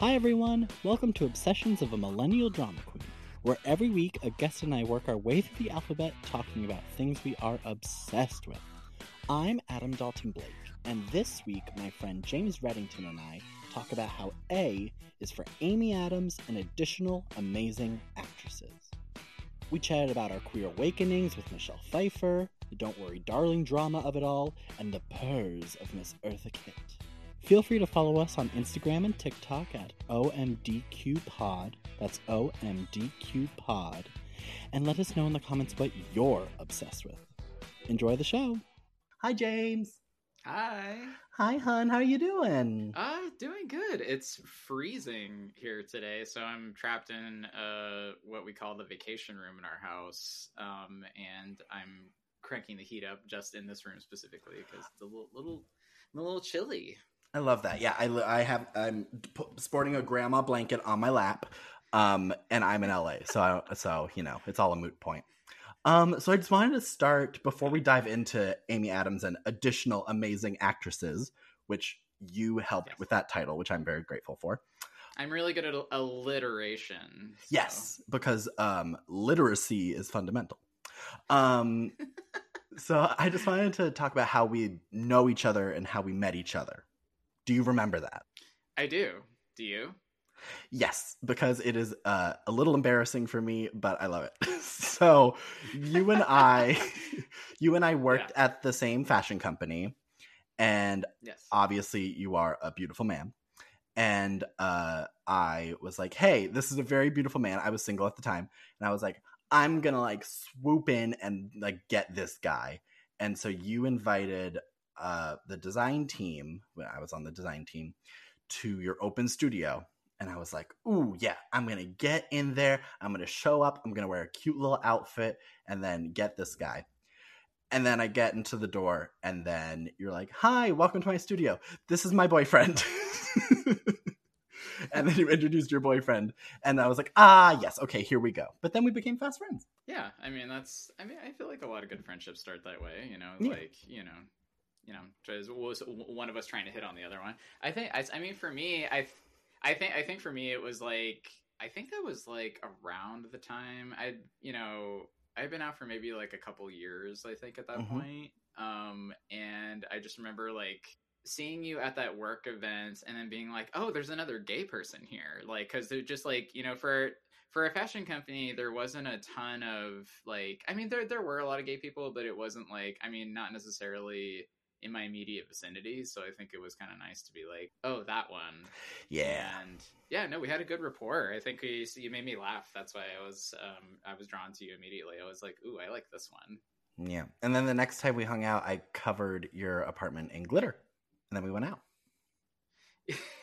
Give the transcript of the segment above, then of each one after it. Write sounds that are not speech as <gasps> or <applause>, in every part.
Hi, everyone. Welcome to Obsessions of a Millennial Drama Queen, where every week a guest and I work our way through the alphabet talking about things we are obsessed with. I'm Adam Dalton Blake, and this week my friend James Reddington and I talk about how A is for Amy Adams and additional amazing actresses. We chatted about our queer awakenings with Michelle Pfeiffer, the Don't Worry Darling drama of it all, and the purrs of Miss Eartha Kitt. Feel free to follow us on Instagram and TikTok at OMDQPod. That's OMDQPod. And let us know in the comments what you're obsessed with. Enjoy the show. Hi, James. Hi. Hi, hun. How are you doing? Uh, doing good. It's freezing here today, so I'm trapped in uh what we call the vacation room in our house. Um, and I'm cranking the heat up just in this room specifically because it's a little, little, a little chilly. I love that. Yeah, I, I have I'm sporting a grandma blanket on my lap, um, and I'm in LA, so I, so you know it's all a moot point. Um, so I just wanted to start before we dive into Amy Adams and additional amazing actresses, which you helped Yes. with that title, which I'm very grateful for. I'm really good at alliteration. so- Yes, because um, literacy is fundamental. Um, <laughs> so I just wanted to talk about how we know each other and how we met each other. Do you remember that? I do. Do you? Yes, because it is uh, a little embarrassing for me, but I love it. <laughs> so you and I, <laughs> you and I worked at the same fashion company, and Yes. obviously you are a beautiful man. And uh, I was like, "Hey, this is a very beautiful man." I was single at the time, and I was like, "I'm gonna like swoop in and like get this guy." And so you invited uh, the design team. When I was on the design team, to your open studio, and I was like, "Ooh, yeah, I'm gonna get in there. I'm gonna show up. I'm gonna wear a cute little outfit, and then get this guy." And then I get into the door, and then you're like, "Hi, welcome to my studio. This is my boyfriend." <laughs> and then you introduced your boyfriend, and I was like, "Ah, yes, okay, here we go." But then we became fast friends. Yeah. I mean, that's. I mean, I feel like a lot of good friendships start that way. You know, Yeah. like you know, you know, just was one of us trying to hit on the other one. I think. I, I mean, for me, I, I think. I think for me, it was like. I think that was like around the time I, you know, I'd been out for maybe like a couple years. I think at that Mhm. point. Um, and I just remember like seeing you at that work event and then being like, oh, there's another gay person here. Like, cause they're just like, you know, for, for a fashion company, there wasn't a ton of like, I mean, there, there were a lot of gay people, but it wasn't like, I mean, not necessarily in my immediate vicinity. So I think it was kind of nice to be like, oh, that one. Yeah, And yeah, no, we had a good rapport. I think we, you made me laugh. That's why I was, um, I was drawn to you immediately. I was like, ooh, I like this one. yeah. And then the next time we hung out, I covered your apartment in glitter, and then we went out. <laughs>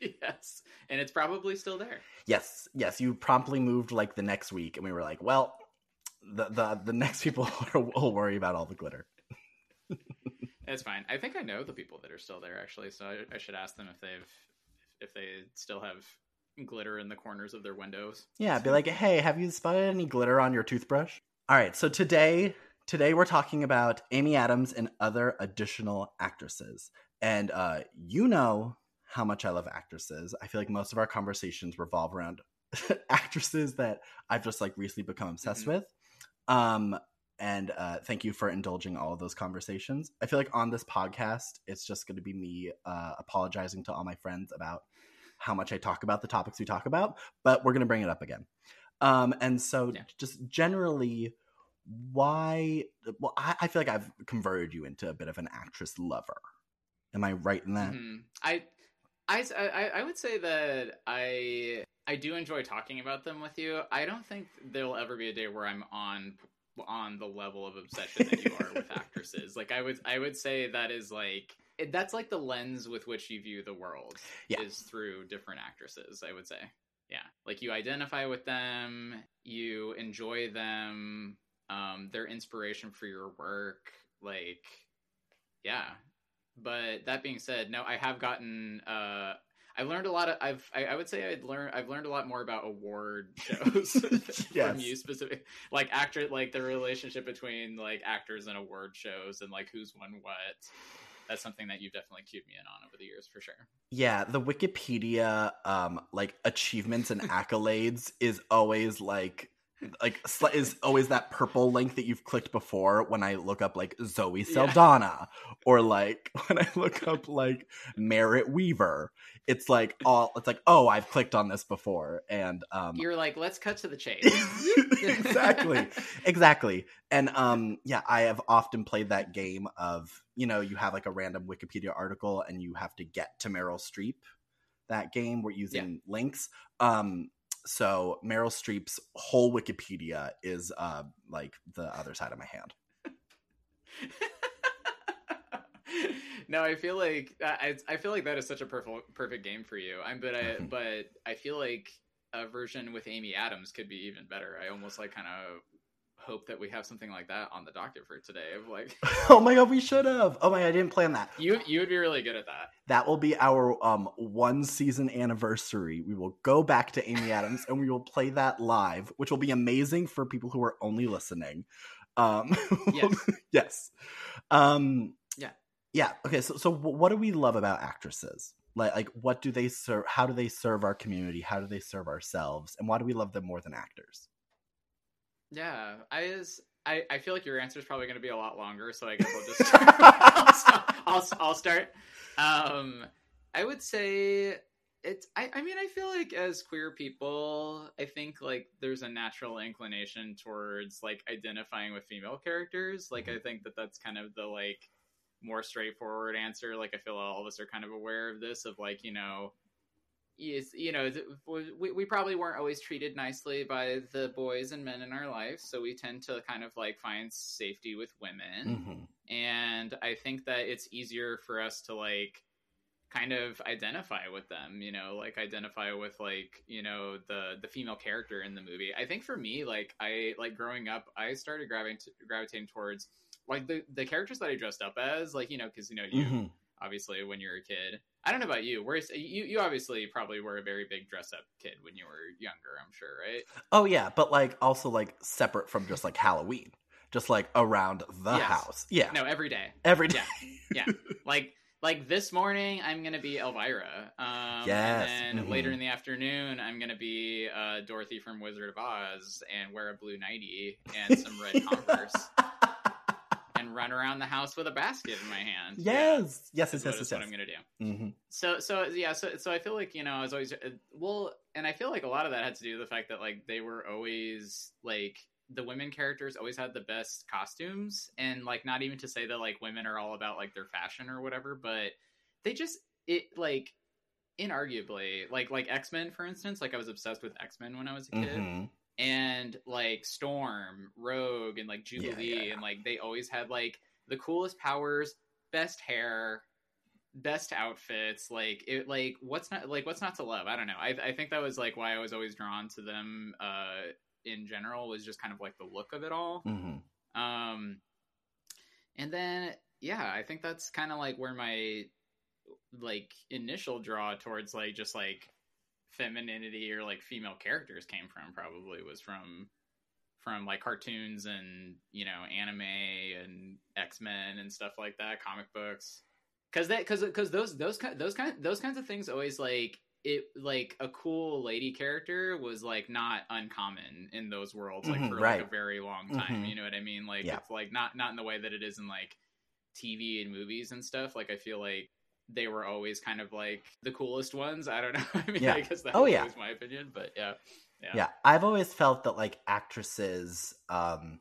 yes, and it's probably still there. Yes, yes. You promptly moved like the next week, and we were like, "Well, the the the next people <laughs> will worry about all the glitter." <laughs> It's fine. I think I know the people that are still there actually, so I, I should ask them if they've if they still have glitter in the corners of their windows. Yeah, be like, "Hey, have you spotted any glitter on your toothbrush?" All right. So today, today we're talking about Amy Adams and other additional actresses, and uh, you know how much I love actresses. I feel like most of our conversations revolve around <laughs> actresses that I've just like recently become obsessed Mhm. with. Um, and uh, thank you for indulging all of those conversations. I feel like on this podcast, it's just going to be me uh, apologizing to all my friends about how much I talk about the topics we talk about, but we're going to bring it up again. Um, and so, Yeah. just generally, why? Well, I, I feel like I've converted you into a bit of an actress lover. Am I right in that? Mhm. I, I, I, I would say that I I do enjoy talking about them with you. I don't think there'll ever be a day where I'm on on the level of obsession that you are with <laughs> actresses. Like I would I would say that is like that's like the lens with which you view the world Yeah. is through different actresses. I would say, yeah, like you identify with them, you enjoy them, um, their inspiration for your work, like yeah. But that being said, no, I have gotten uh I learned a lot of I've I, I would say I'd learned I've learned a lot more about award <laughs> shows <laughs> Yes. from you specific like actor like the relationship between like actors and award shows and like who's won what. that's something that you've definitely cued me in on over the years for sure. Yeah, the Wikipedia um like achievements and accolades is always like like is always that purple link that you've clicked before when I look up like Zoe Saldana yeah. or like <laughs> when I look up like Merritt Wever. It's like all it's like oh I've clicked on this before and um you're like let's cut to the chase. <laughs> exactly. exactly. And um yeah, I have often played that game of you know you have like a random Wikipedia article and you have to get to Meryl Streep that game we're using yeah. links um so Meryl Streep's whole Wikipedia is uh, like the other side of my hand. <laughs> no, I feel like I, I feel like that is such a perfect perfect game for you. I'm but I mm-hmm. but I feel like a version with Amy Adams could be even better. I almost like kind of hope that we have something like that on the docket for today. Of like, <laughs> oh my god, we should have. Oh my, god, I didn't plan that. You you would be really good at that. That will be our um one season anniversary. We will go back to Amy Adams and we will play that live, which will be amazing for people who are only listening. Um, <laughs> yes, yes, um, yeah, yeah. Okay, so so what do we love about actresses? Like, like what do they serve? How do they serve our community? How do they serve ourselves? And why do we love them more than actors? Yeah, I just I, I feel like your answer is probably going to be a lot longer, so I guess I'll just <laughs> <laughs> I'll, I'll, I'll, start. Um, I would say it's I, I mean I feel like as queer people, I think like there's a natural inclination towards like identifying with female characters. Like I mm-hmm. think that that's kind of the like more straightforward answer. Like I feel all of us are kind of aware of this of like you know is you know we, we probably weren't always treated nicely by the boys and men in our life so we tend to kind of like find safety with women mm-hmm. and i think that it's easier for us to like kind of identify with them you know like identify with like you know the the female character in the movie i think for me like i like growing up i started gravitating gravitating towards like the the characters that i dressed up as like you know because you know you mm-hmm obviously when you're a kid. I don't know about you. Where's you? You obviously probably were a very big dress up kid when you were younger. I'm sure, right? Oh yeah, but like also like separate from just like Halloween, just like around the yes. house. Yeah. No, every day. Every day. Yeah. yeah. <laughs> like like this morning I'm gonna be Elvira. Um, yes. And mm-hmm. later in the afternoon I'm gonna be uh, Dorothy from Wizard of Oz and wear a blue nightie and some red <laughs> Converse and run around the house with a basket in my hand. <laughs> Yes, yeah, yes, yes, yes, yes, what I'm gonna do. Mm-hmm. So, so yeah, so so I feel like you know I was always uh, well, and I feel like a lot of that had to do with the fact that like they were always like the women characters always had the best costumes, and like not even to say that like women are all about like their fashion or whatever, but they just it like inarguably like like x-men for instance like i was obsessed with x-men when i was a kid mm-hmm and like Storm, Rogue, and like Jubilee, yeah, yeah, and like they always had like the coolest powers, best hair, best outfits. Like it, like what's not like what's not to love? I don't know. I I think that was like why I was always drawn to them. Uh, in general, was just kind of like the look of it all. Mm-hmm. Um, and then yeah, I think that's kind of like where my like initial draw towards like just like femininity or like female characters came from probably was from from like cartoons and you know anime and x-men and stuff like that comic books because that because because those those those kind those kinds of things always like it like a cool lady character was like not uncommon in those worlds like mm-hmm, for right. like a very long time mm-hmm. you know what i mean like yeah. it's like not not in the way that it is in like tv and movies and stuff like i feel like they were always kind of like the coolest ones. I don't <laughs> know. I mean, yeah. I guess that oh, yeah. my opinion, but yeah. yeah. Yeah. I've always felt that like actresses um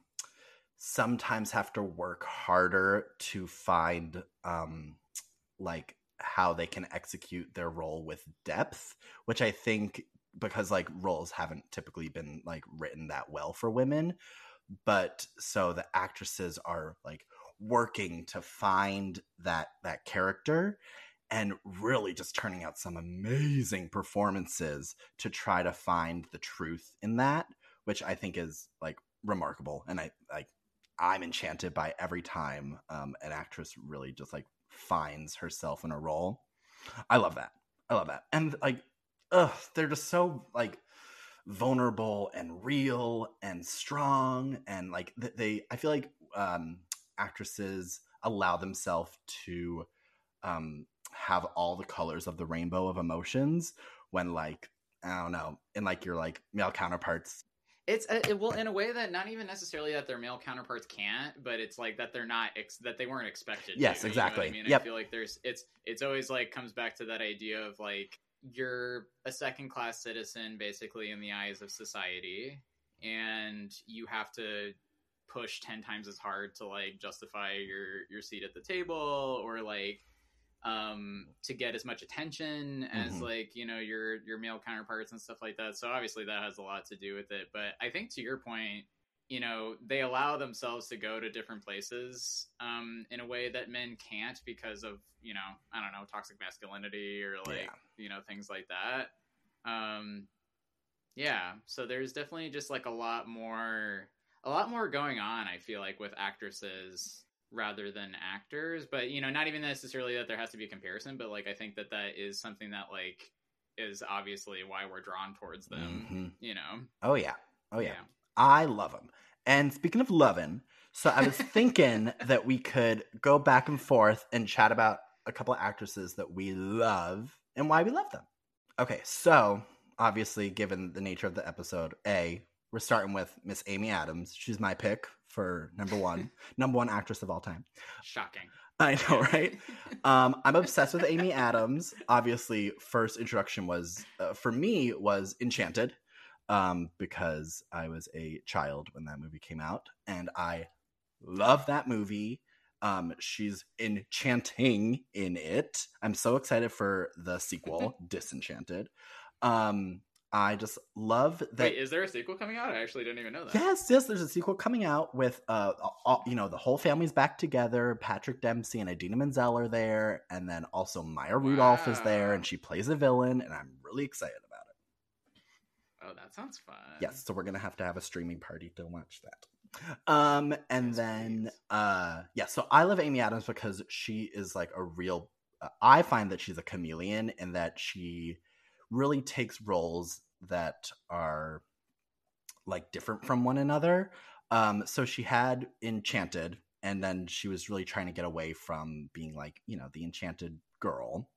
sometimes have to work harder to find um like how they can execute their role with depth, which I think because like roles haven't typically been like written that well for women, but so the actresses are like working to find that that character and really just turning out some amazing performances to try to find the truth in that which i think is like remarkable. And i like i'm enchanted by every time um, an actress really just like finds herself in a role. I love that. I love that. And like ugh they're just so like vulnerable and real and strong and like they i feel like um actresses allow themselves to um have all the colors of the rainbow of emotions when like I don't know, in like your like male counterparts it's a, it, well in a way that not even necessarily that their male counterparts can't, but it's like that they're not ex- that they weren't expected. Yes, to, exactly. You know I mean, yep. I feel like there's it's it's always like comes back to that idea of like you're a second class citizen basically in the eyes of society, and you have to push 10 times as hard to like justify your your seat at the table or like um to get as much attention as Mhm. like you know your your male counterparts and stuff like that so obviously that has a lot to do with it but i think to your point you know they allow themselves to go to different places um in a way that men can't because of you know i don't know toxic masculinity or like Yeah. you know things like that um yeah so there's definitely just like a lot more a lot more going on i feel like with actresses rather than actors but you know not even necessarily that there has to be a comparison but like i think that that is something that like is obviously why we're drawn towards them Mhm. you know Oh yeah. Oh yeah. I love them. And speaking of loving, so I was thinking <laughs> that we could go back and forth and chat about a couple of actresses that we love and why we love them. Okay, so obviously, given the nature of the episode, A, we're starting with Miss Amy Adams. She's my pick for number one, <laughs> number one actress of all time. shocking I know, right? um, I'm obsessed with Amy Adams. Obviously, first introduction was uh, for me was Enchanted, um, because I was a child when that movie came out, and I love that movie. Um, she's enchanting in it. I'm so excited for the sequel, <laughs> Disenchanted. Um, I just love that. wait is there a sequel coming out i actually didn't even know that Yes, yes. There's a sequel coming out with uh, all, you know, the whole family's back together. Patrick Dempsey and Idina Menzel are there, and then also Maya Rudolph is there, and she plays a villain, and I'm really excited about it. oh that sounds fun Yes, so we're gonna have to have a streaming party to watch that. Um, and then uh, yeah. So I love Amy Adams because she is like a real. Uh, I find that she's a chameleon in that she really takes roles that are like different from one another. Um, so she had Enchanted, and then she was really trying to get away from being like you know the enchanted girl.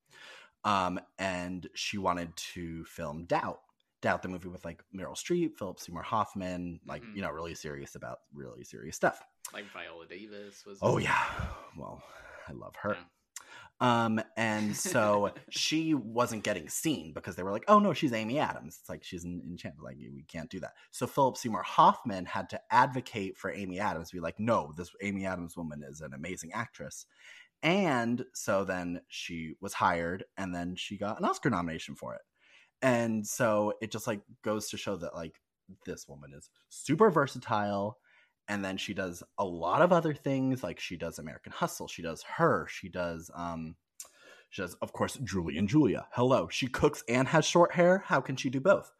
Um, and she wanted to film Doubt, Doubt the movie with like Meryl Streep, Philip Seymour Hoffman, like Mhm. you know really serious about really serious stuff. like viola davis was Oh yeah, well I love her. Yeah. Um, and so she wasn't getting seen because they were like, "Oh no, she's Amy Adams." It's like she's in Enchanted. Like we can't do that. So Philip Seymour Hoffman had to advocate for Amy Adams, be like, "No, this Amy Adams woman is an amazing actress." And so then she was hired, and then she got an Oscar nomination for it. And so it just like goes to show that like this woman is super versatile and then she does a lot of other things like she does american hustle she does her she does um she does of course julie and julia. Hello. She cooks and has short hair. How can she do both?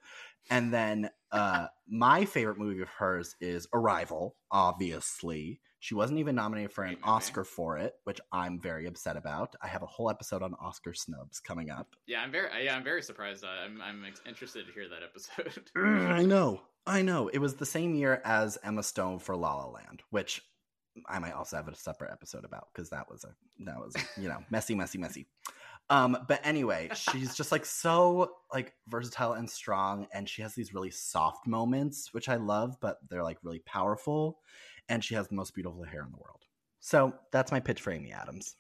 And then uh my favorite movie of hers is arrival obviously. She wasn't even nominated for an oscar for it which i'm very upset about. I have a whole episode on oscar snubs coming up. Yeah i'm very yeah i'm very surprised. I'm i'm interested to hear that episode. I know. I know. It was the same year as Emma Stone for La La Land, which I might also have a separate episode about because that was a that was you know messy, messy, messy. Um, but anyway, she's just like so like versatile and strong, and she has these really soft moments, which I love, but they're like really powerful, and she has the most beautiful hair in the world. So that's my pitch for Amy Adams.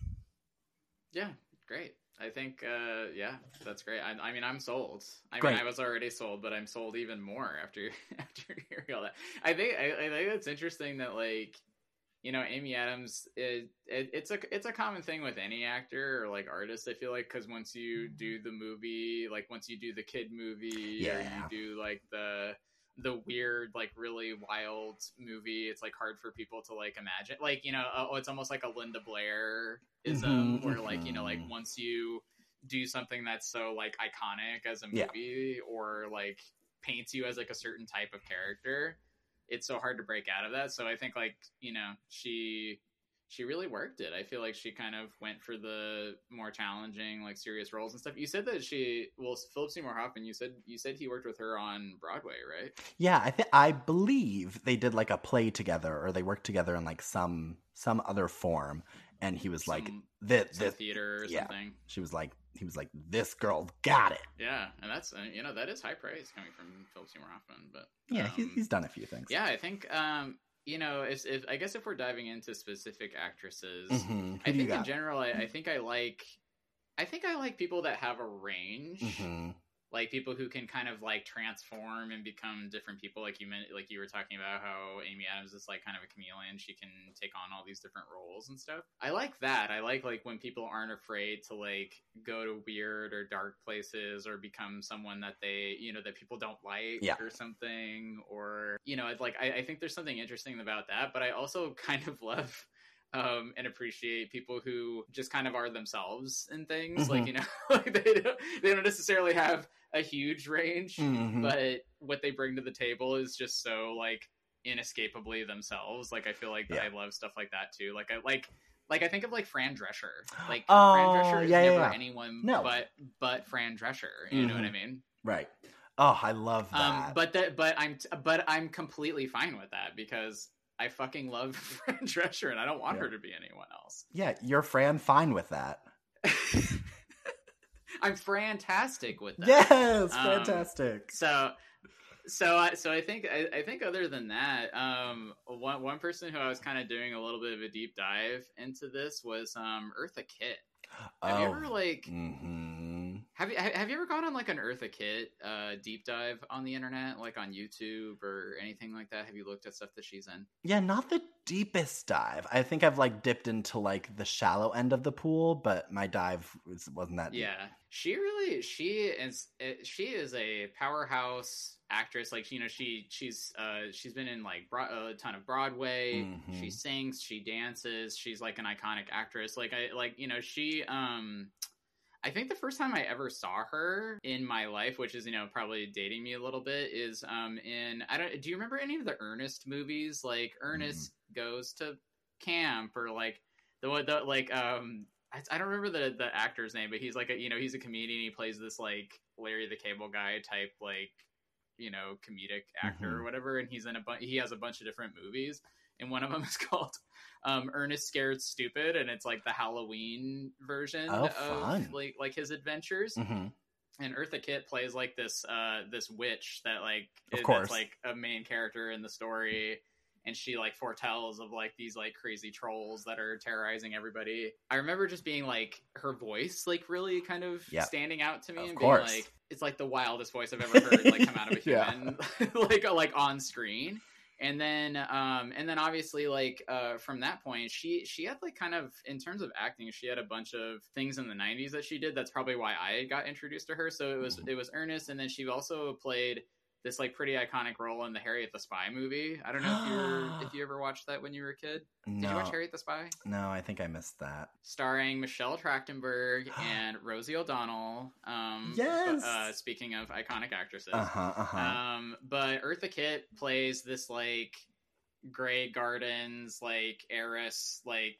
Yeah, great. I think, uh, yeah, that's great. I, I mean, I'm sold. I Great. mean, I was already sold, but I'm sold even more after <laughs> after hearing all that. I think I, I think it's interesting that like, you know, Amy Adams. It, it, it's a it's a common thing with any actor or like artist. I feel like because once you do the movie, like once you do the kid movie, or you do like the the weird like really wild movie it's like hard for people to like imagine like you know oh it's almost like a linda blair ism Mhm, where like you know like mhm. once you do something that's so like iconic as a Yeah. movie or like paints you as like a certain type of character it's so hard to break out of that so i think like you know she she really worked it i feel like she kind of went for the more challenging like serious roles and stuff you said that she well philip seymour hoffman you said you said he worked with her on broadway right Yeah, I think I believe they did like a play together, or they worked together in like some some other form. and he was like, some, "This, some this." theater or yeah. something. She was like, he was like, "This girl got it." Yeah, and that's uh, you know that is high praise coming from Philip Seymour Hoffman. But Yeah, he's, um, he's done a few things. yeah, I think um, you know if, if I guess if we're diving into specific actresses, Mhm. I think in general, I, I think I like, I think I like people that have a range, Mhm. Like people who can kind of like transform and become different people. Like you meant, like you were talking about how Amy Adams is like kind of a chameleon; she can take on all these different roles and stuff. I like that. I like like when people aren't afraid to like go to weird or dark places or become someone that they you know that people don't like Yeah. or something. Or you know, it's like I, I think there's something interesting about that. But I also <laughs> kind of love um, and appreciate people who just kind of are themselves in things. Mhm. Like you know, <laughs> like they don't they don't necessarily have a huge range, Mhm. but what they bring to the table is just so like inescapably themselves. Like I feel like Yeah. I love stuff like that too. Like I like like I think of like Fran Drescher. <gasps> Like Oh, Fran Drescher is yeah, never yeah. anyone No. but but Fran Drescher. You know what I Mhm. mean? Right. Oh, I love that. Um, but that, but I'm, but I'm completely fine with that because I fucking love <laughs> Fran Drescher and I don't want her to be anyone else. yeah, you're Fran fine with that. <laughs> I'm fantastic with that. Yes, Um, fantastic. So, so I, so I think, I, I think other than that, um, one, one person who I was kind of doing a little bit of a deep dive into this was, um, Eartha Kitt. Have you ever like, hmm have you, have you ever gone on like an Eartha Kitt, uh, deep dive on the internet, like on YouTube or anything like that? Have you looked at stuff that she's in? Yeah, not the deepest dive. I think I've like dipped into like the shallow end of the pool, but my dive was, wasn't that deep. Yeah, she really she is eh, she is a powerhouse actress. Like you know she she's uh she's been in like bro- a ton of Broadway. Mhm. She sings, she dances. She's like an iconic actress. Like I like you know she um. I think the first time I ever saw her in my life, which is you know probably dating me a little bit, is um in I don't do you remember any of the Ernest movies like Ernest goes to camp or like the one the like um I, I don't remember the the actor's name, but he's like a you know he's a comedian. He plays this like Larry the Cable Guy type like you know comedic actor Mhm. or whatever, and he's in a bunch. He has a bunch of different movies, and one of them <laughs> is called um, Ernest Scared Stupid, and it's like the Halloween version Oh, of like like his adventures. hmm And Eartha Kitt plays like this uh this witch that like Of is- course. that's like a main character in the story and she like foretells of like these like crazy trolls that are terrorizing everybody. I remember just being like her voice like really kind of Yeah. standing out to me Of and course. being like it's like the wildest voice I've ever heard like come out of a <laughs> Yeah. human <laughs> like like on screen. And then um and then obviously like uh from that point she she had like kind of in terms of acting she had a bunch of things in the 90s that she did that's probably why I got introduced to her so it was Mhm. it was Ernest and then she also played this like pretty iconic role in the Harriet the Spy movie. I don't know if you were, <gasps> if you ever watched that when you were a kid. Did you watch Harriet the Spy? no, I think I missed that. Starring Michelle Trachtenberg <gasps> and Rosie O'Donnell. Um, Yes! Uh, speaking of iconic actresses. Uh huh. Uh huh. Um, but Eartha Kitt plays this like Grey Gardens like heiress like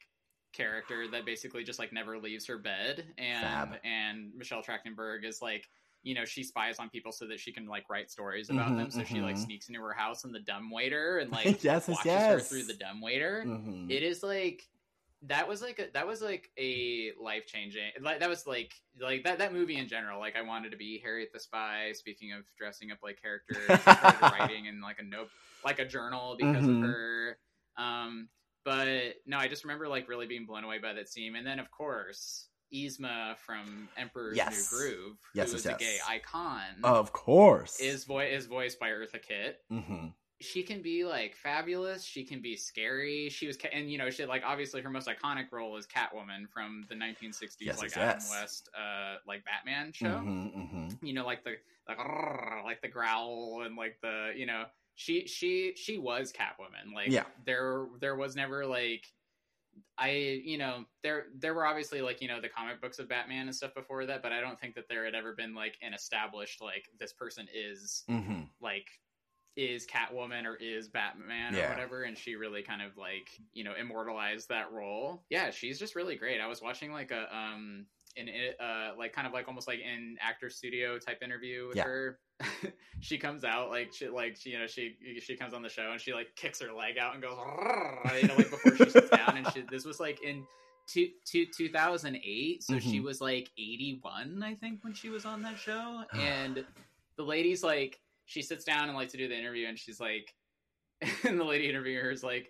character that basically just like never leaves her bed, and Fab. and Michelle Trachtenberg is like. You know, she spies on people so that she can like write stories about Mhm, them. So she like mhm. sneaks into her house and the dumb waiter and <laughs> like yes, yes, watches her through the dumbwaiter. Mhm. It is like that was like a, that was like a life changing like that was like like that that movie in general like I wanted to be Harriet the Spy. Speaking of dressing up like characters, <laughs> writing in like a note like a journal because of her. Um, but no, I just remember like really being blown away by that scene, and then of course. Yzma from Emperor's Yes. New Groove, who yes, is a yes. gay icon, Of course. is vo- is voiced by Eartha Kitt hmm she can be like fabulous. She can be scary. She was, ca- and you know, she like obviously her most iconic role is Catwoman from the 1960s, Yes, like Adam. West, uh, like Batman show. hmm hmm You know, like the like like the growl and like the you know she she she was Catwoman. Like Yeah. there there was never like I you know there there were obviously like you know the comic books of Batman and stuff before that, but I don't think that there had ever been like an established like this person is hmm like is Catwoman or is Batman Yeah. or whatever, and she really kind of like you know immortalized that role. Yeah, she's just really great. I was watching like a um in it uh like kind of like almost like an actor studio type interview with Yeah. her. <laughs> she comes out like she like she, you know she she comes on the show and she like kicks her leg out and goes you know like before she sits down and she this was like in two, two, 2008 so she Mhm. was like 81 i think when she was on that show <sighs> and the lady's like she sits down and like to do the interview and she's like <laughs> and the lady interviewer is like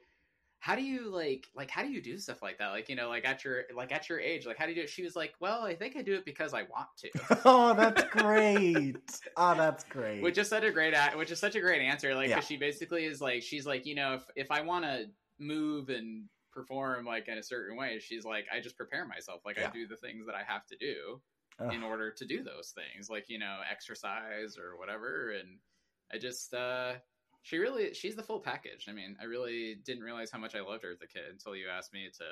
how do you like like how do you do stuff like that like you know like at your like at your age like how do you do it she was like well i think i do it because i want to <laughs> oh, that's great. oh, that's great. which is such a great a- which is such a great answer like Yeah. she basically is like she's like you know if if i want to move and perform like in a certain way she's like i just prepare myself like Yeah. i do the things that i have to do Ugh. in order to do those things like you know exercise or whatever and i just uh she really she's the full package i mean i really didn't realize how much i loved her as a kid until you asked me to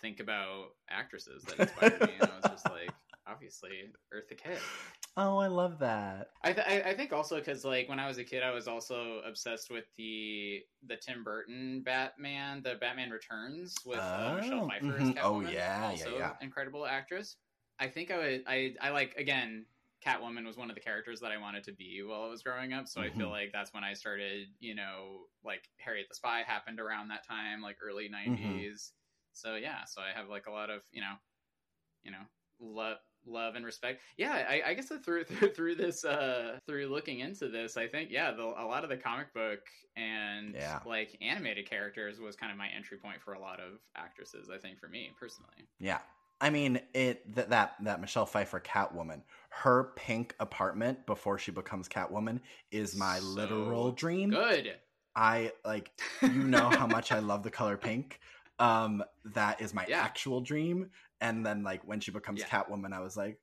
think about actresses that inspired me and i was just like <laughs> obviously eartha kitt oh, I love that. I, th- I I think also because like when I was a kid, I was also obsessed with the the Tim Burton Batman, the Batman Returns with uh, Michelle Oh, Pfeiffer as mhm. Oh, Catwoman. yeah, yeah, also yeah. incredible actress. I think I would I I like again. Catwoman was one of the characters that I wanted to be while I was growing up, so I feel Mhm. like that's when I started. You know, like Harriet the Spy happened around that time, like early Mm-hmm. 90s So yeah, so I have like a lot of you know, you know, love love and respect. Yeah, I, I guess through <laughs> through through this uh through looking into this, I think yeah, the, a lot of the comic book and Yeah. like animated characters was kind of my entry point for a lot of actresses. I think for me personally. Yeah. I mean, it th- that that Michelle Pfeiffer Catwoman, her pink apartment before she becomes Catwoman is my So literal dream. Good. I like you know how much I love the color pink. Um, that is my Yeah. actual dream. And then like when she becomes Yeah. Catwoman, I was like,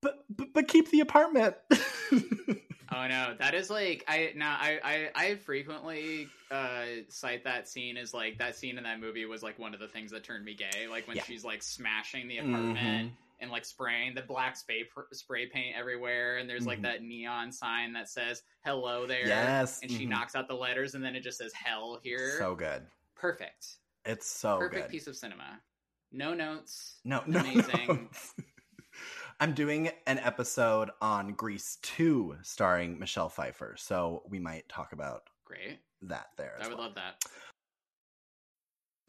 but but, but keep the apartment. <laughs> Oh no, that is like I now I I, I frequently uh cite that scene as like that scene in that movie was like one of the things that turned me gay. Like when Yeah. she's like smashing the apartment Mhm. and like spraying the black spray spray paint everywhere, and there's like Mhm. that neon sign that says "Hello there." Yes, and she mhm. knocks out the letters, and then it just says "Hell" here. So good. perfect, It's so perfect good. piece of cinema. No notes. No, <laughs> no. Amazing. I'm doing an episode on Grease 2 starring Michelle Pfeiffer, so we might talk about Great. that there. I would well. love that.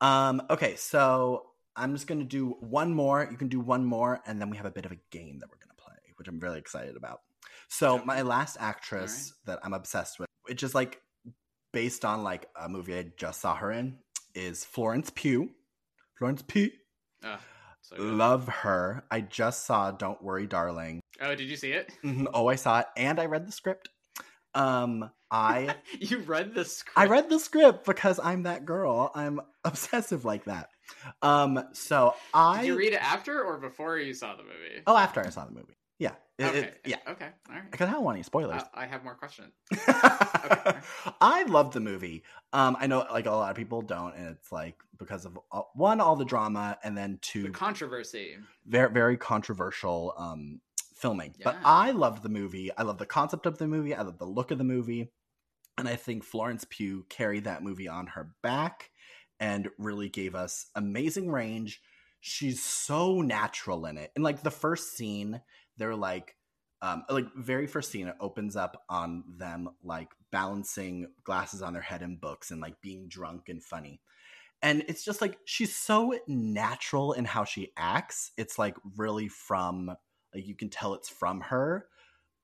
Um, okay, so I'm just gonna do one more. You can do one more, and then we have a bit of a game that we're gonna play, which I'm really excited about. So Okay. my last actress that I'm obsessed with, which is like based on like a movie I just saw her in, is Florence Pugh. Florence Pugh. Oh, so. Love her. I just saw Don't Worry, Darling. oh, did you see it? Mhm. Oh, I saw it, and I read the script. Um, I <laughs> you read the script. I read the script because I'm that girl. I'm <laughs> obsessive like that. Um, so I Did you read it after or before you saw the movie? oh after I saw the movie. Yeah, It- okay. it- yeah. Okay. All right. Because I don't want any spoilers. I, I have more questions. <laughs> I love the movie. Um, I know like a lot of people don't, and it's like because of uh, one, all the drama, and then two, The controversy. very very controversial um filming. But I love the movie. I love the concept of the movie. I love the look of the movie. And I think Florence Pugh carried that movie on her back and really gave us amazing range. She's so natural in it. And like the first scene, they're like um like very first scene it opens up on them like balancing glasses on their head and books and like being drunk and funny and it's just like she's so natural in how she acts it's like really from like you can tell it's from her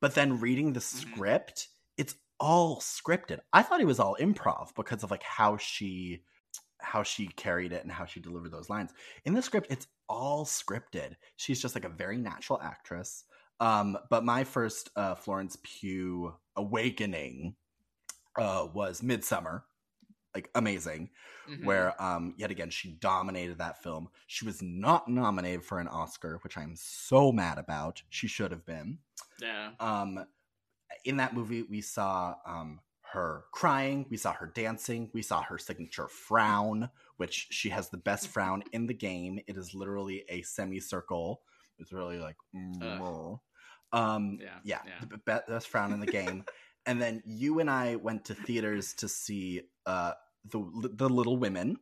but then reading the Mhm. script it's all scripted. I thought it was all improv because of like how she how she carried it and how she delivered those lines. In the script it's all scripted. She's just like a very natural actress. Um but my first uh florence pugh awakening uh was Midsommar like amazing Mhm. where um yet again she dominated that film she was not nominated for an oscar which i'm so mad about she should have been yeah. um in that movie we saw um her crying, we saw her dancing, we saw her signature frown, which she has the best frown <laughs> in the game. It is literally a semicircle. It's really like, mm, um, Yeah, yeah, yeah. the be- best frown in the game. <laughs> and then you and I went to theaters to see uh, the the Little Women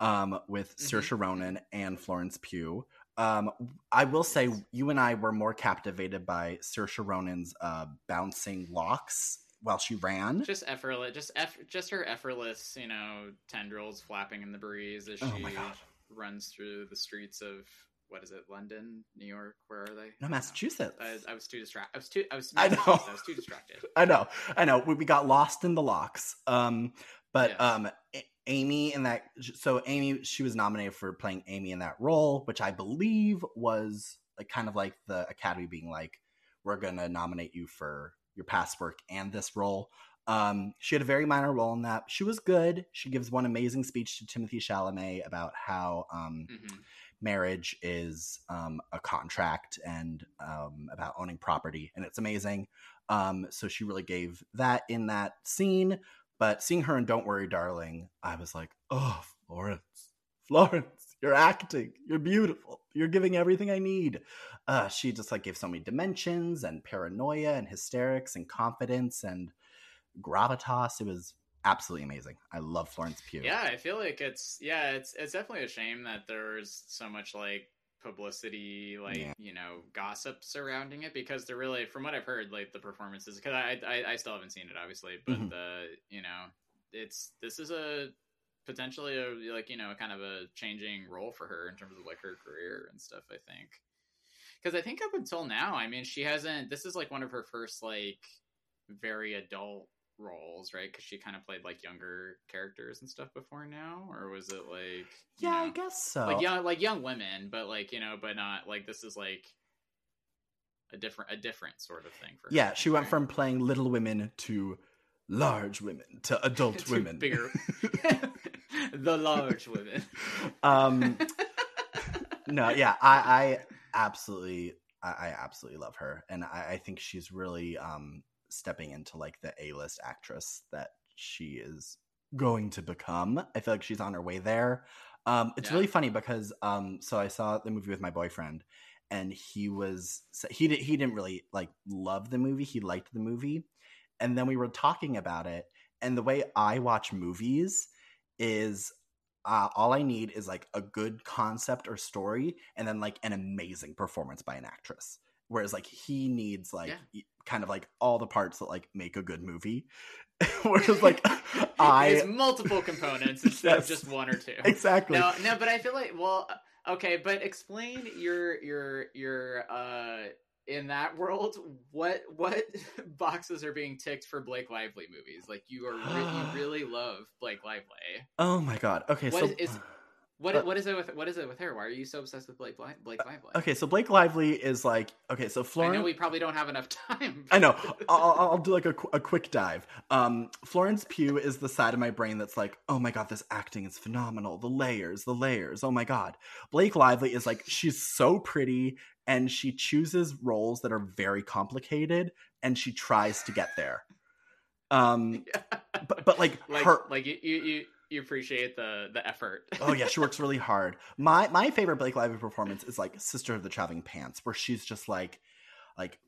um, with. Saoirse Ronan and Florence Pugh. Um, I will say you and I were more captivated by Saoirse Ronan's uh, bouncing locks while she ran. just effortless, just eff- just her effortless, you know, tendrils flapping in the breeze as Oh she runs through the streets of what is it, London, New York? Where are they? no, Massachusetts. I, I was too distracted. I was too. I was. I know. I was too distracted. <laughs> I know, I know. We, we got lost in the locks. Um, but Yes. um, Amy in that. So Amy, she was nominated for playing Amy in that role, which I believe was like kind of like the Academy being like, "We're gonna nominate you for your past work and this role." Um, she had a very minor role in that. She was good. She gives one amazing speech to Timothée Chalamet about how um, hmm marriage is um, a contract and um, about owning property, and it's amazing. Um, so she really gave that in that scene. But seeing her in "Don't Worry, Darling," I was like, "Oh, Florence, Florence, you're acting. You're beautiful. You're giving everything I need." Uh, she just like gave so many dimensions and paranoia and hysterics and confidence and gravitas. It was absolutely amazing. I love Florence Pugh. Yeah, I feel like it's yeah, it's it's definitely a shame that there's so much like publicity, like Yeah. you know, gossip surrounding it because they're really, from what I've heard, like the performances. Because I, I I still haven't seen it, obviously, but Mhm. the you know, it's this is a potentially a like you know kind of a changing role for her in terms of like her career and stuff. I think because I think up until now, I mean, she hasn't. This is like one of her first like very adult roles, right? Because she kind of played like younger characters and stuff before now, or was it like yeah, I guess so. like young like young women, but like you know, but not like this is like a different a different sort of thing for her. Yeah, she went right? from playing little women to large women to adult <laughs> To women. bigger <laughs> <laughs> the large women. um, no, yeah, I, I absolutely, I, I absolutely love her, and I, I think she's really um, stepping into like the A list actress that she is going to become. I feel like she's on her way there. Um, it's Yeah. really funny because um, so I saw the movie with my boyfriend, and he was he did, he didn't really like love the movie. He liked the movie, and then we were talking about it. And the way I watch movies is uh, all I need is like a good concept or story, and then like an amazing performance by an actress. Whereas like he needs like Yeah. Kind of like all the parts that like make a good movie. <laughs> Whereas like <laughs> I it's multiple components instead Yes. of just one or two. exactly No, no, but I feel like well, okay, but explain your your your uh in that world what what <laughs> boxes are being ticked for Blake Lively movies? Like you are re- you <gasps> really love Blake Lively. oh my god. Okay, What so is- is- What Uh, what is it with what is it with her? Why are you so obsessed with Blake Blake Lively? okay, so Blake Lively is like okay, so Florence. I know we probably don't have enough <laughs> time. I know. I'll, I'll- do like a, a quick dive. Um, Florence Pugh is the side of my brain that's like, oh my god, this acting is phenomenal. The layers, the layers. Oh my god. Blake Lively is like, she's so pretty, and she chooses roles that are very complicated, and she tries to get there. Um, <laughs> but but like, like her. like you, you you you appreciate the the effort. <laughs> Oh yeah, she works really hard. My my favorite Blake Lively performance is like Sister of the Traveling Pants, where she's just like, like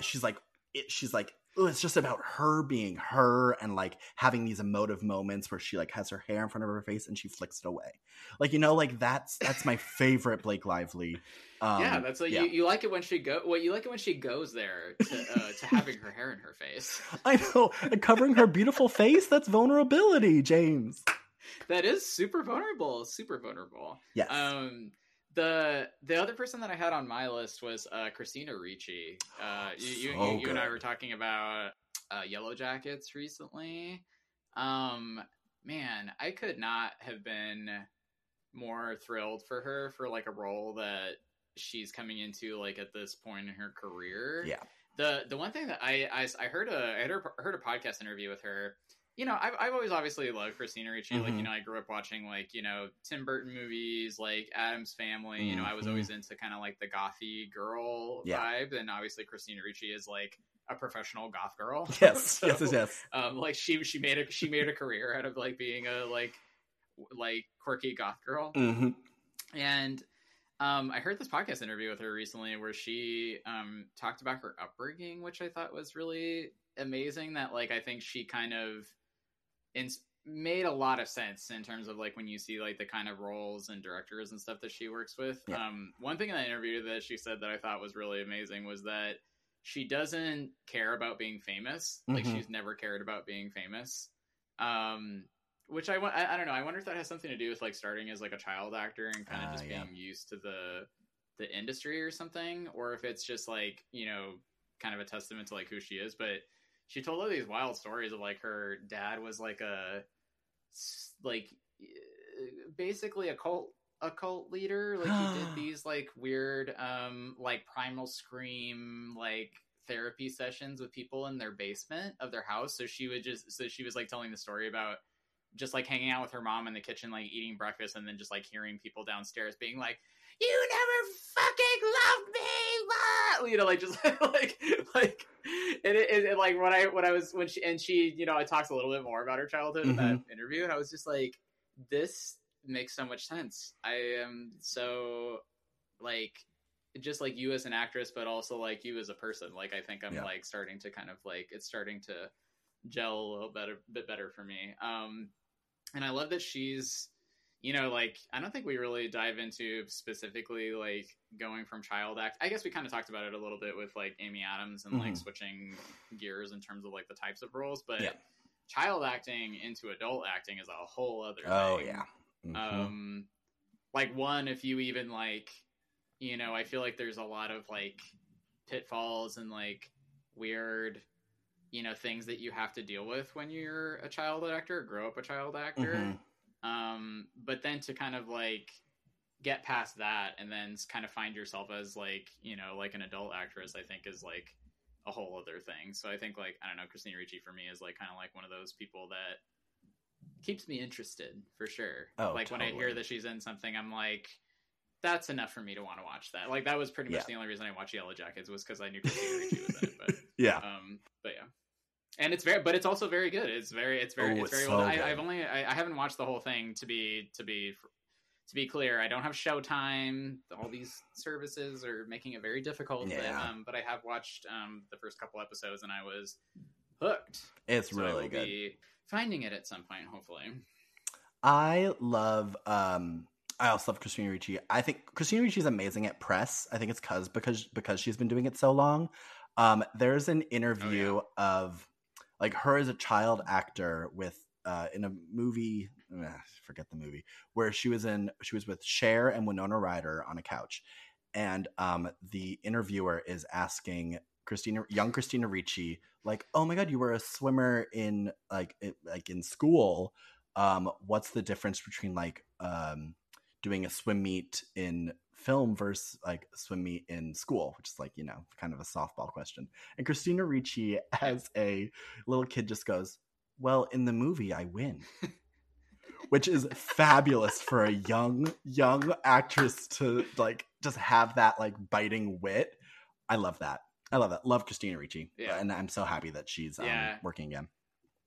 she's like it, she's like oh, it's just about her being her and like having these emotive moments where she like has her hair in front of her face and she flicks it away. Like you know, like that's that's my favorite Blake Lively. Um, yeah, that's like yeah. you, you like it when she go. Well, you like it when she goes there to uh, to having her hair in her face. <laughs> I know, and covering her beautiful face. That's vulnerability, James. <laughs> That is super vulnerable. Super vulnerable. Yes. Um, the the other person that I had on my list was uh, Christina Ricci. Uh, <gasps> you, you, So you, you and I were talking about uh, Yellowjackets recently. Um, man, I could not have been more thrilled for her for like a role that she's coming into like at this point in her career. Yeah. The the one thing that I I, I heard a I heard a, heard a podcast interview with her. You know, I've, I've always obviously loved Christina Ricci. Like, Mhm. you know, I grew up watching like you know Tim Burton movies, like Addams Family. You know, I was always into kind of like the gothy girl Yeah. vibe, and obviously Christina Ricci is like a professional goth girl. <laughs> <laughs> Yes, So, yes, yes, yes. Um, like she she made a she made a career out of like being a like like quirky goth girl. hmm And um, I heard this podcast interview with her recently where she um, talked about her upbringing, which I thought was really amazing. That like I think she kind of ins- made a lot of sense in terms of like when you see like the kind of roles and directors and stuff that she works with. Yeah. Um, one thing in that interview that she said that I thought was really amazing was that she doesn't care about being famous. Like Mhm. she's never cared about being famous. Um, which I, I I don't know. I wonder if that has something to do with like starting as like a child actor and kind of Ah, just yeah. being used to the the industry or something, or if it's just like you know kind of a testament to like who she is. But she told all these wild stories of like her dad was like a like uh, basically a cult a cult leader. Like he did <gasps> these like weird um like primal scream like therapy sessions with people in their basement of their house. So she would just so she was like telling the story about just like hanging out with her mom in the kitchen like eating breakfast and then just like hearing people downstairs being like you never fucking loved me blah! you know like just <laughs> like like and it, like when i when i was when she and she you know it talks a little bit more about her childhood in that interview and i was just like this makes so much sense i am so like just like you as an actress but also like you as a person like i think i'm Yeah. like starting to kind of like it's starting to gel a little better bit better for me um and i love that she's you know like i don't think we really dive into specifically like going from child act i guess we kind of talked about it a little bit with like amy adams and like Mhm. switching gears in terms of like the types of roles but Yeah. child acting into adult acting is a whole other Oh thing. yeah. Mhm. um like one if you even like you know i feel like there's a lot of like pitfalls and like weird you know things that you have to deal with when you're a child actor or grow up a child actor Mhm. Um but then to kind of like get past that and then kind of find yourself as like you know like an adult actress i think is like a whole other thing. So i think like i don't know christina ricci for me is like kind of like one of those people that keeps me interested for sure. Oh, like when i hear that she's in something i'm like that's enough for me to want to watch that. Like that was pretty much Yeah. the only reason i watched yellowjackets was because i knew christina ricci was in it but <laughs> Yeah. um but yeah and it's very but it's also very good it's very it's very Oh, it's very so well. I, i've only I, I haven't watched the whole thing to be to be to be clear i don't have showtime all these services are making it very difficult but, Yeah. um, but i have watched um the first couple episodes and i was hooked It's so really good. be finding it at some point hopefully I love um I also love Christina Ricci. I think Christina Ricci is amazing at press. I think it's cause because because she's been doing it so long. Um there's an interview of like her as a child actor with uh in a movie eh, forget the movie where she was in she was with Cher and Winona Ryder on a couch. And um the interviewer is asking Christina young Christina Ricci like oh my god you were a swimmer in like it, like in school. Um what's the difference between like um doing a swim meet in film versus like swim meet in school which is like you know kind of a softball question. And christina ricci <laughs> as a little kid just goes well in the movie i win <laughs> which is fabulous for a young young actress to like just have that like biting wit. I love that. I love that. Love christina ricci. Yeah. and i'm so happy that she's um, Yeah. working again.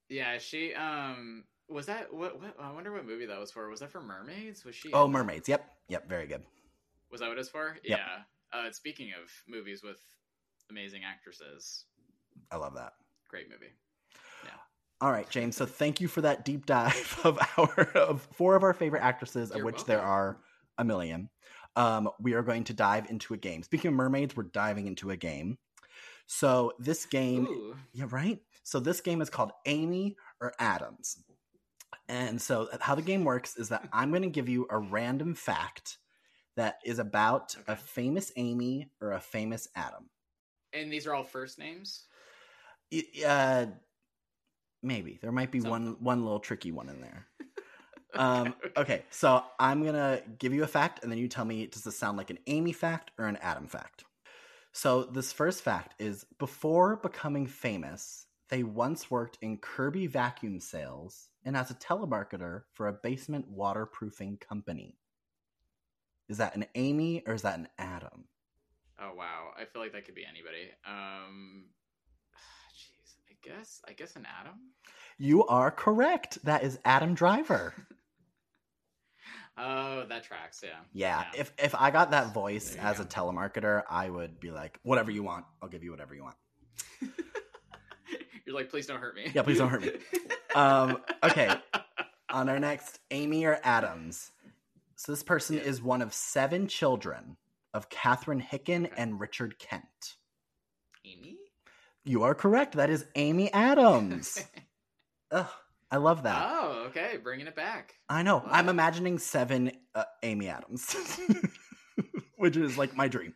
Yeah she um was that what, what i wonder what movie that was for was that for mermaids was she oh mermaids yep yep very good Was that what it's for? Yep. Yeah. Uh, speaking of movies with amazing actresses, i love that great movie. Yeah. All right, James. So thank you for that deep dive <laughs> of our of four of our favorite actresses, of You're which there are a million. Um, we are going to dive into a game. Speaking of mermaids, we're diving into a game. So this game, Ooh. yeah, right. So this game is called Amy or Adams. And so how the game works is that I'm going to give you a random fact that is about a famous Amy or a famous Adam. And these are all first names? Y- Uh, maybe there might be one one little tricky one in there. <laughs> Um, okay, so I'm gonna give you a fact, and then you tell me does this sound like an Amy fact or an Adam fact? So this first fact is before becoming famous, they once worked in Kirby vacuum sales and as a telemarketer for a basement waterproofing company. Is that an Amy or is that an Adam? Oh wow. I feel like that could be anybody. Um <sighs> guess I guess an Adam. You are correct. That is Adam Driver. <laughs> Oh, that tracks. Yeah. Yeah. If if I got that voice as go. a telemarketer, I would be like, whatever you want, I'll give you whatever you want. <laughs> Like, please don't hurt me. Yeah, please don't hurt me. <laughs> Um, okay. On our next, Amy or Adams. So this person Yeah. is one of seven children of Kathryn Hicken Okay. and Richard Kent. Amy. You are correct. That is Amy Adams. <laughs> Ugh, I love that. Oh, okay, bringing it back. I know. Love I'm imagining seven uh, Amy Adams, <laughs> which is like my dream.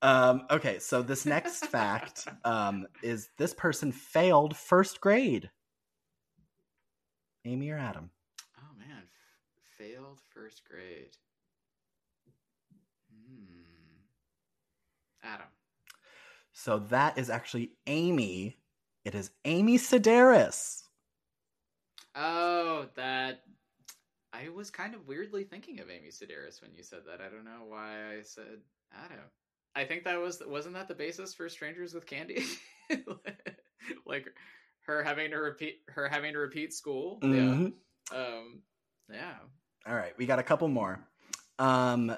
Um, okay, so this next fact <laughs> um, is this person failed first grade. Amy or Adam? Oh man, F- failed first grade. Hmm. Adam. So that is actually Amy. It is Amy Sedaris. Oh, that. I was kind of weirdly thinking of Amy Sedaris when you said that. I don't know why I said Adam. I think that was wasn't that the basis for Strangers with Candy, <laughs> like her having to repeat her having to repeat school. Mhm. Yeah. Um. Yeah. All right, we got a couple more. Um,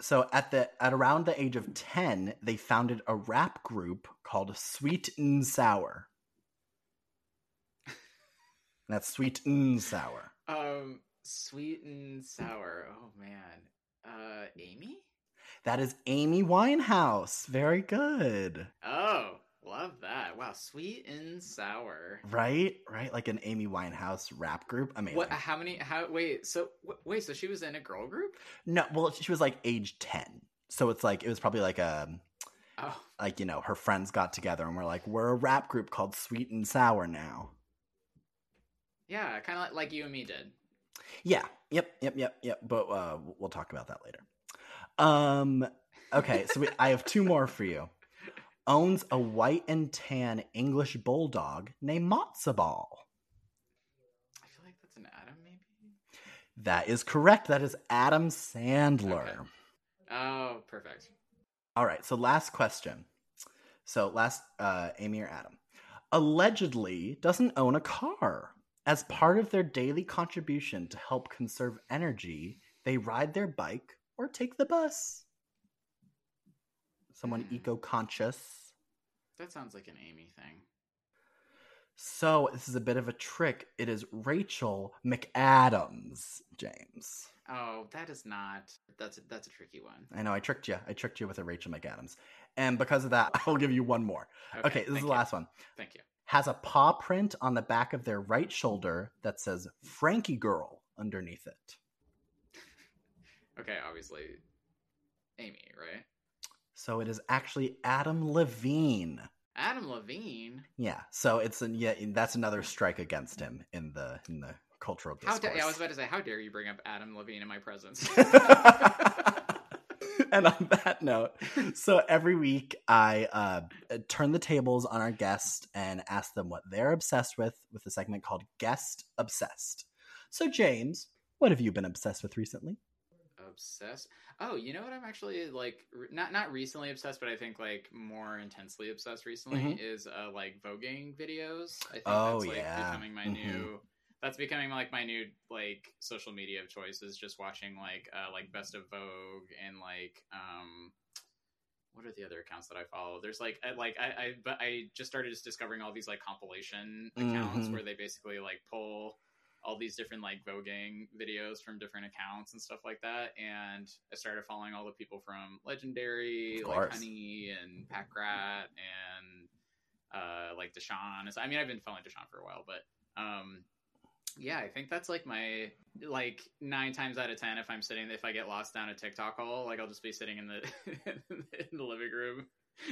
so at the at around the age of ten, they founded a rap group called Sweet and Sour. That's Sweet and Sour. Um. Sweet and sour. Oh man. Uh. Amy. That is Amy Winehouse. Very good. Oh, love that. Wow. Sweet and sour. Right? Right? Like an Amy Winehouse rap group. Amazing. What? How many? How? Wait. So wait. So she was in a girl group? No, well, she was like age 10. So it's like, it was probably like a, Oh. like, you know, her friends got together and were like, we're a rap group called Sweet and Sour now. Yeah, kind of like, like you and me did. Yeah. Yep. Yep. Yep. Yep. But uh, we'll talk about that later. Um. Okay. So we, I have two more for you. Owns a white and tan English bulldog named Matzo Ball. I feel like that's an Adam, maybe. That is correct. That is Adam Sandler. Okay. Oh, perfect. All right. So last question. So last, uh, Amy or Adam, allegedly doesn't own a car. As part of their daily contribution to help conserve energy, they ride their bike or take the bus. Someone Hmm. eco-conscious. That sounds like an Amy thing. So this is a bit of a trick. It is Rachel McAdams, James. Oh, that is not. That's a, that's a tricky one. I know I tricked you. I tricked you with a Rachel McAdams. And because of that, <laughs> I'll give you one more. Okay, this is the you. last one. Thank you. has a paw print on the back of their right shoulder that says Frankie Girl underneath it. Okay, obviously, Amy, right? So it is actually Adam Levine. Adam Levine. Yeah. So it's an, yeah, that's another strike against him in the in the cultural discourse. How dare? I was about to say, how dare you bring up Adam Levine in my presence? <laughs> and on that note, so every week I uh, turn the tables on our guests and ask them what they're obsessed with with a segment called Guest Obsessed. So James, what have you been obsessed with recently? Obsessed. Oh, you know what? I'm actually like re- not not recently obsessed, but I think like more intensely obsessed recently Mhm. is uh like voguing videos. I think Oh, that's like yeah. becoming my Mhm. new. That's becoming like my new like social media of choice is just watching like uh like best of Vogue and like um what are the other accounts that I follow? There's like I, like I, I but I just started just discovering all these like compilation accounts Mhm. where they basically like pull all these different like voguing videos from different accounts and stuff like that. And I started following all the people from Legendary, like. Honey and Pack Rat and uh like Dashaun. I mean I've been following Dashaun for a while, but um yeah, I think that's like my like nine times out of ten. If I'm sitting, if I get lost down a TikTok hole, like I'll just be sitting in the <laughs> in the living room,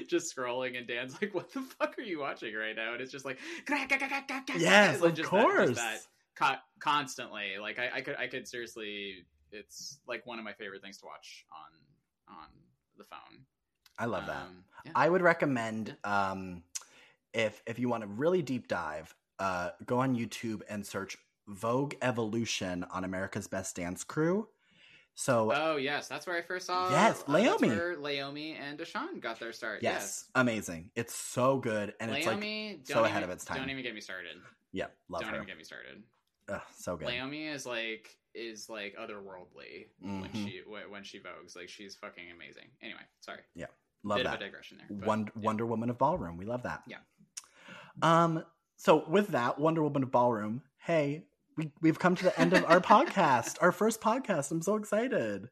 just scrolling, and Dan's like, "What the fuck are you watching right now?" And it's just like, Yes, like, of just course. that, just that co- constantly. Like I, I could, I could seriously. It's like one of my favorite things to watch on on the phone. I love that. Um, yeah. I would recommend um, if if you want to really deep dive, uh, go on YouTube and search Vogue Evolution on America's Best Dance Crew. So Oh yes, that's where I first saw. Yes, uh, Leiomy. where Leiomy and Dashaun got their start. yes, amazing. It's so good, and it's like so don't ahead even- of its time. Don't even get me started. yeah, love don't her. even get me started. Ugh, so good. Leiomy is like is like otherworldly when Mhm. she when she vogues. Like she's fucking amazing. Anyway, sorry. Yeah, love Bit that. of a digression there. but, Won- yeah. Wonder Woman of Ballroom. We love that. Yeah. Um. So with that, Wonder Woman of Ballroom. Hey, we we've come to the end of our <laughs> podcast, our first podcast. I'm so excited.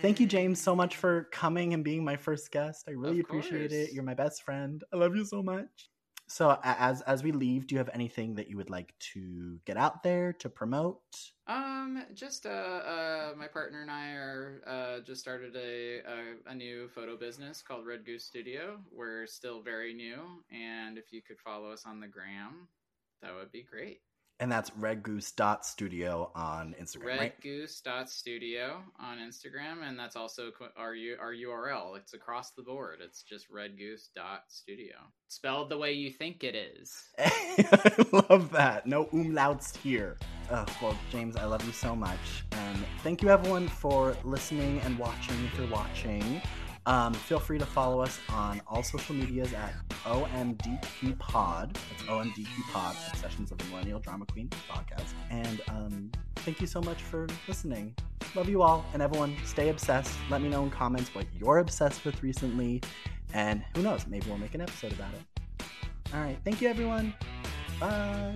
Thank you, James, so much for coming and being my first guest. I really appreciate it. You're my best friend. I love you so much. So, as as we leave, do you have anything that you would like to get out there to promote? Um, just uh, uh, my partner and I are uh, just started a, a a new photo business called Red Goose Studio. We're still very new, and if you could follow us on the gram, that would be great. And that's redgoose.studio on Instagram, right? Redgoose.studio on Instagram, and that's also our our URL. It's across the board. It's just redgoose.studio, spelled the way you think it is. <laughs> I love that. No umlauts here. Oh, well, James, I love you so much. And thank you, everyone, for listening and watching. If you're watching, um, feel free to follow us on all social medias at OMDQPod. That's OMDQPod, Obsessions of the Millennial Drama Queen podcast. And um, thank you so much for listening. Love you all. And everyone, stay obsessed. Let me know in comments what you're obsessed with recently. And who knows, maybe we'll make an episode about it. All right. Thank you, everyone. Bye.